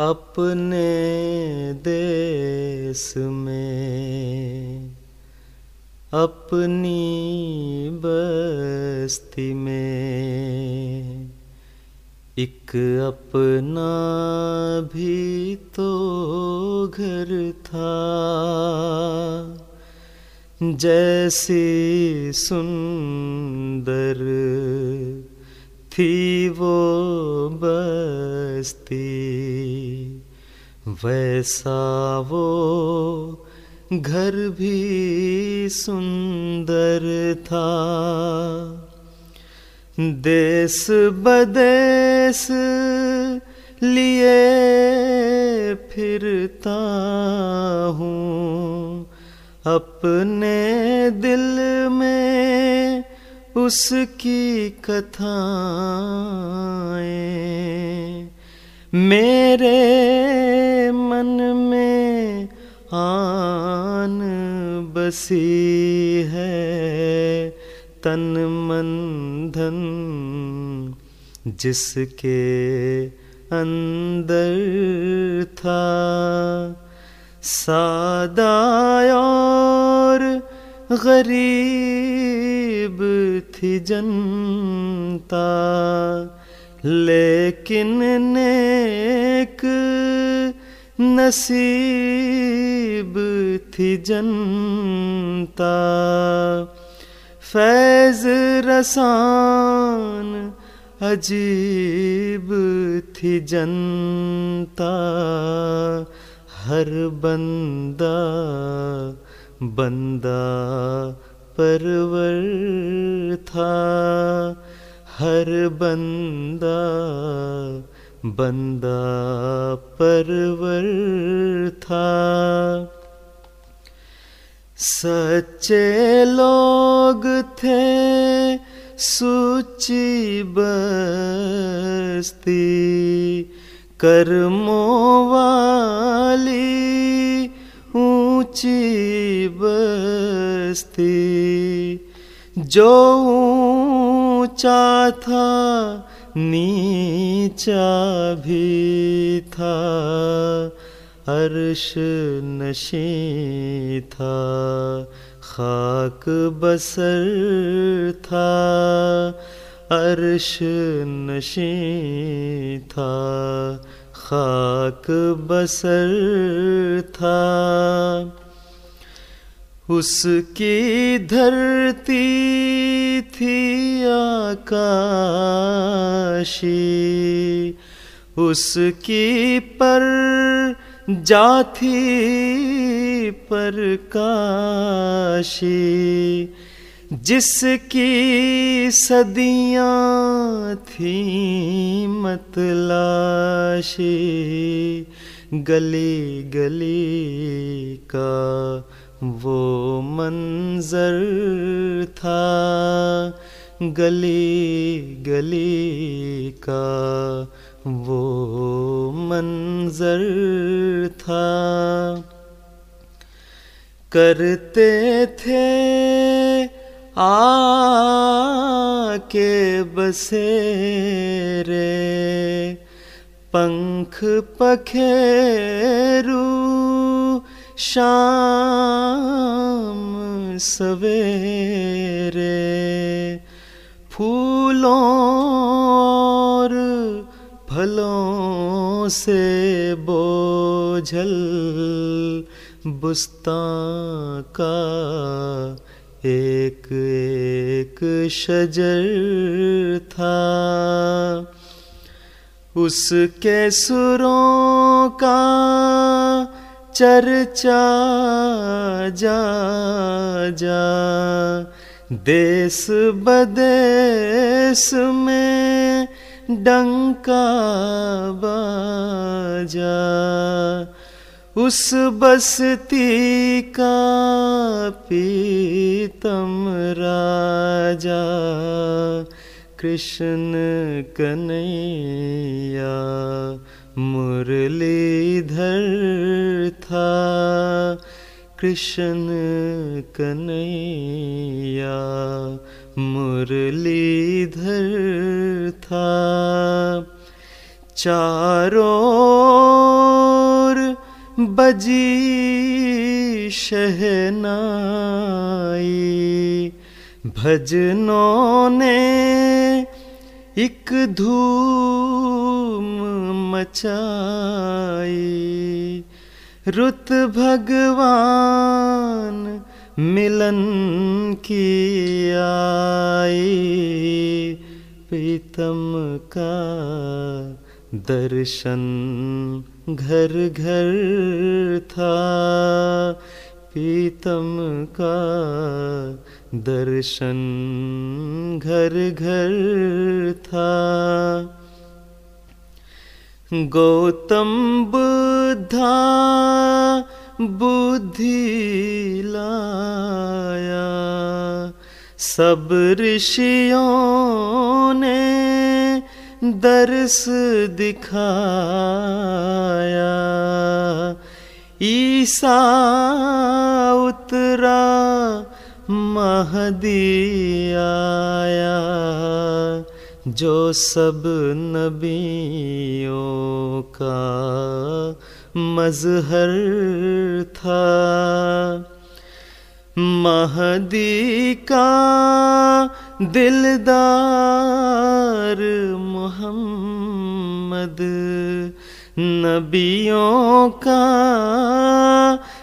अपने देश में, अपनी बस्ती में। एक अपना भी तो घर था, जैसी सुंदर थी वो बस्ती। वैसा वो घर भी सुंदर था। देश बदेश लिए फिरता हूँ। अपने दिल में उसकी कथाएँ। मेरे बसी है तन मन धन जिसके अंदर था सादा और गरीब थी जनता, लेकिन नेक नसीब थी जनता, फैज रसान अजीब थी जनता, हर बंदा बंदा परवर था, हर बंदा बंदा परवर था। सच्चे लोग थे सूची बस्ती। कर्मों वाली ऊँची बस्ती। जो ऊँचा था, नीचा भी था, अर्श नशी था, खाक बसर था, अर्श नशी था, खाक बसर था। उसकी धरती थी आकाशी, उसकी पर जाथी पर काशी, जिसकी सदियाँ थी मतलाशी, गली गली का वो मंजर था, गली गली का वो मंजर था। करते थे आके बसेरे, पंख पखेरू शाम सवेरे फूलों और फलों से बोझल बुस्तां का एक एक शजर था। उसके सुरों का चर्चा, जा जा। देश बदेश में डंका बाजा। उस बस्ती का पीतम राजा। कृष्ण कन्हैया। मुरलीधर था कृष्ण कन्हैया। मुरलीधर था चारों बजी शहनाई। भजनों ने एक धूम मचाई रुत भगवान मिलन की आई प्रीतम का दर्शन घर घर था। पीतम का दर्शन घर घर था। गौतम बुद्धा बुद्धि लाया। सब ऋषियों ने दर्श दिखाया। ईसा उतरा महदी आया जो सब नबियों का मजहर था। महदी का दिलदार मोहम्मद नबियों का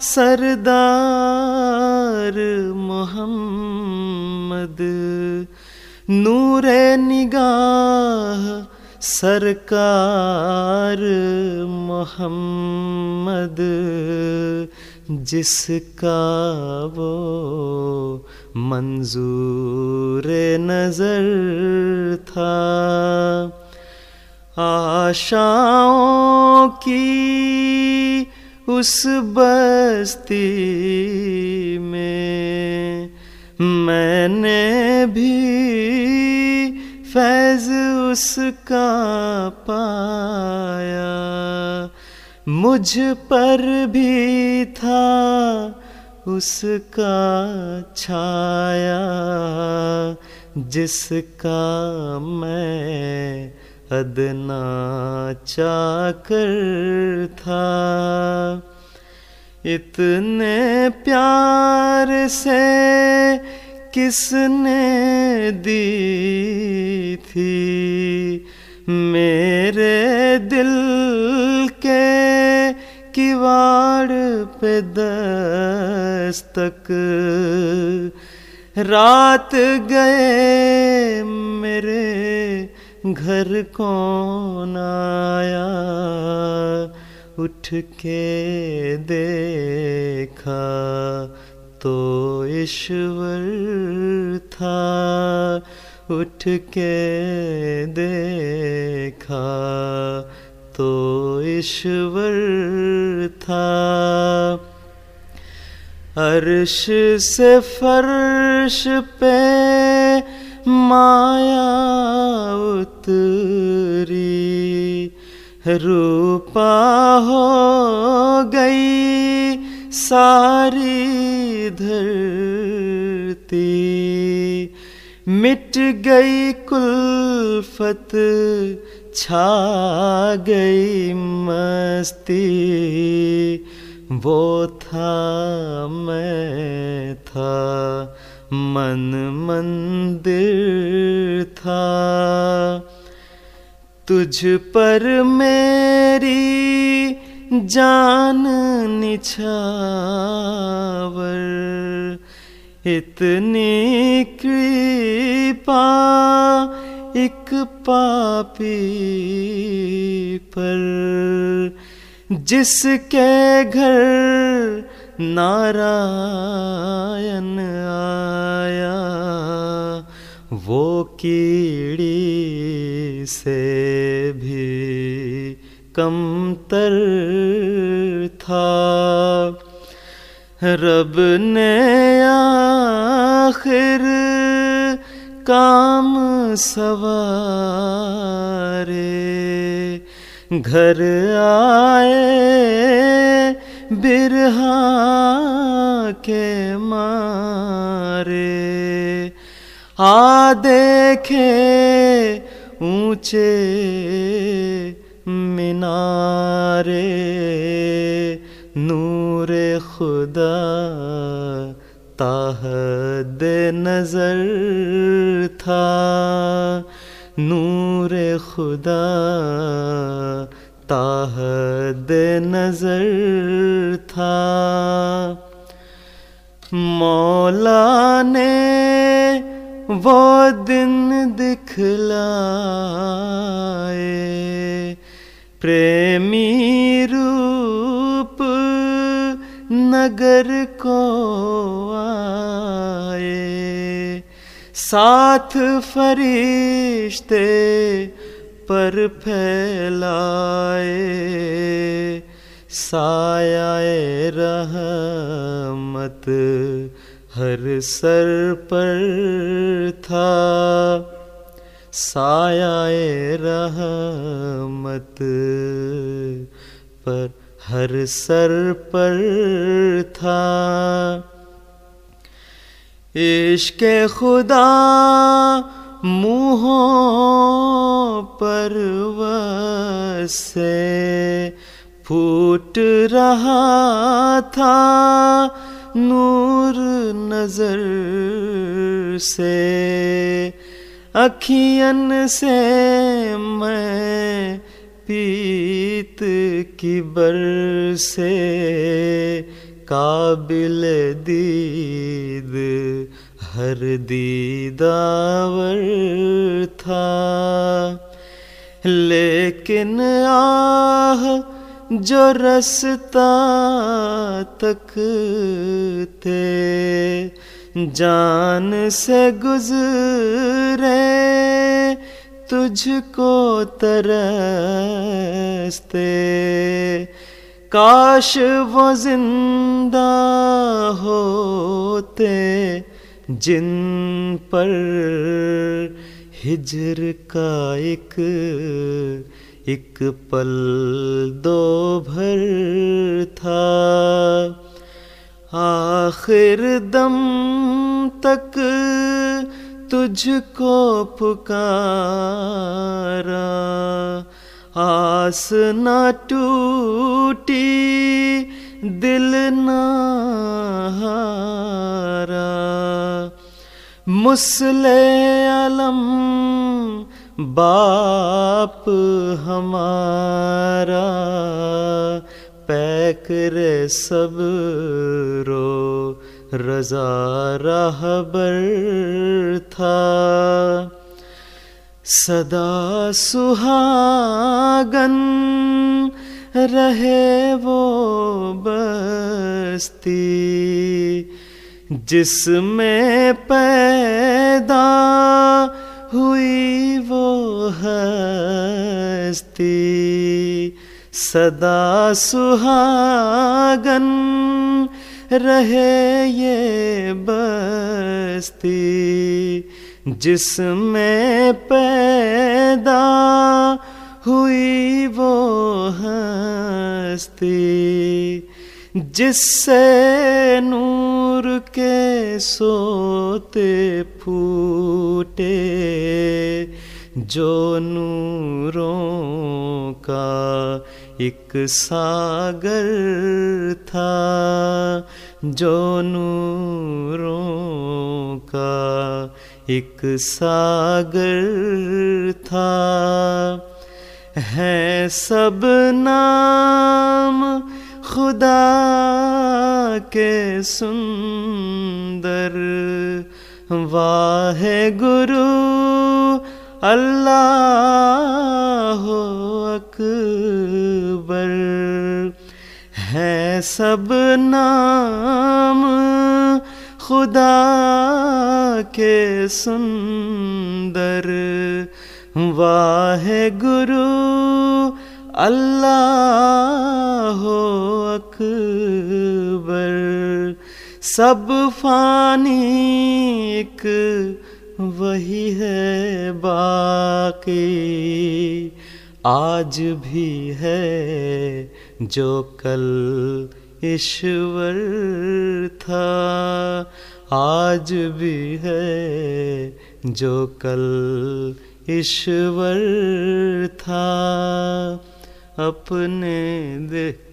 सरदार मोहम्मद। नूर निगाह सरकार मोहम्मद जिसका वो मंजूर नज़र था। आशाओं की उस बस्ती में मैंने भी फैज उसका पाया। मुझ पर भी था उसका छाया, जिसका मैं अदना चाकर था। इतने प्यार से किसने दी थी? मेरे दिल के किवाड़ पे दस्तक। रात गए मेरे घर कौन आया? उठ के देखा तो ईश्वर था। उठ के देखा तो ईश्वर था। अर्श से फर्श पे माया उतरी। रूपा हो गई सारी धरती। मिट गई कुल्फत, छा गई मस्ती। वो था मैं था, मन मंदिर था। तुझ पर मेरी जान निछावर। इतनी कृपा एक पापी पर जिसके घर नारायण आया। वो कीड़ी से भी कमतर था। रब ने आखिर काम सवारे, घर आए बिरहा के मारे। आ देखे ऊँचे मीनारे, नूर खुदा ताहद नज़र था। नूर खुदा ताहद नज़र था। मौला ने वो दिन दिखलाए। प्रेमी रूप नगर को आए। साथ फरिश्ते पर फैलाए। साया रहमत हर सर पर था। साया रहमत पर हर सर पर था। इश्क खुदा मुँहों पर वसे फूट रहा था। नूर नज़र से, अखियन से मैं पीत की बर से, काबिल दीद हर दीदावर था। लेकिन आह जो रसता तक थे, जान से गुजरे, तुझको तरसते। काश वो ज़िंदा होते, जिन पर हिजर का एक एक पल दो भर था। आखिर दम तक तुझको पुकारा। आस ना टूटी, दिल ना हारा। मुसले अलम बाप हमारा, पैक रे सब रो, रजा रहबर था। सदा सुहागन रहे वो बस्ती, जिसमें पैदा हुई वो हस्ती सदा सुहागन रहे ये बस्ती, जिसमें पैदा हुई वो हस्ती, जिससे नूर के सोते फूटे। जो नूरों का एक सागर था, जो नूरों का एक सागर था। है सब नाम खुदा के सुंदर वाहे गुरु अल्लाह अकबर, है सब नाम खुदा के सुंदर, वाहे गुरु अल्लाह अकबर। सब फानी एक वही है बाकी। आज भी है जो कल ईश्वर था। आज भी है जो कल ईश्वर था। अपने दे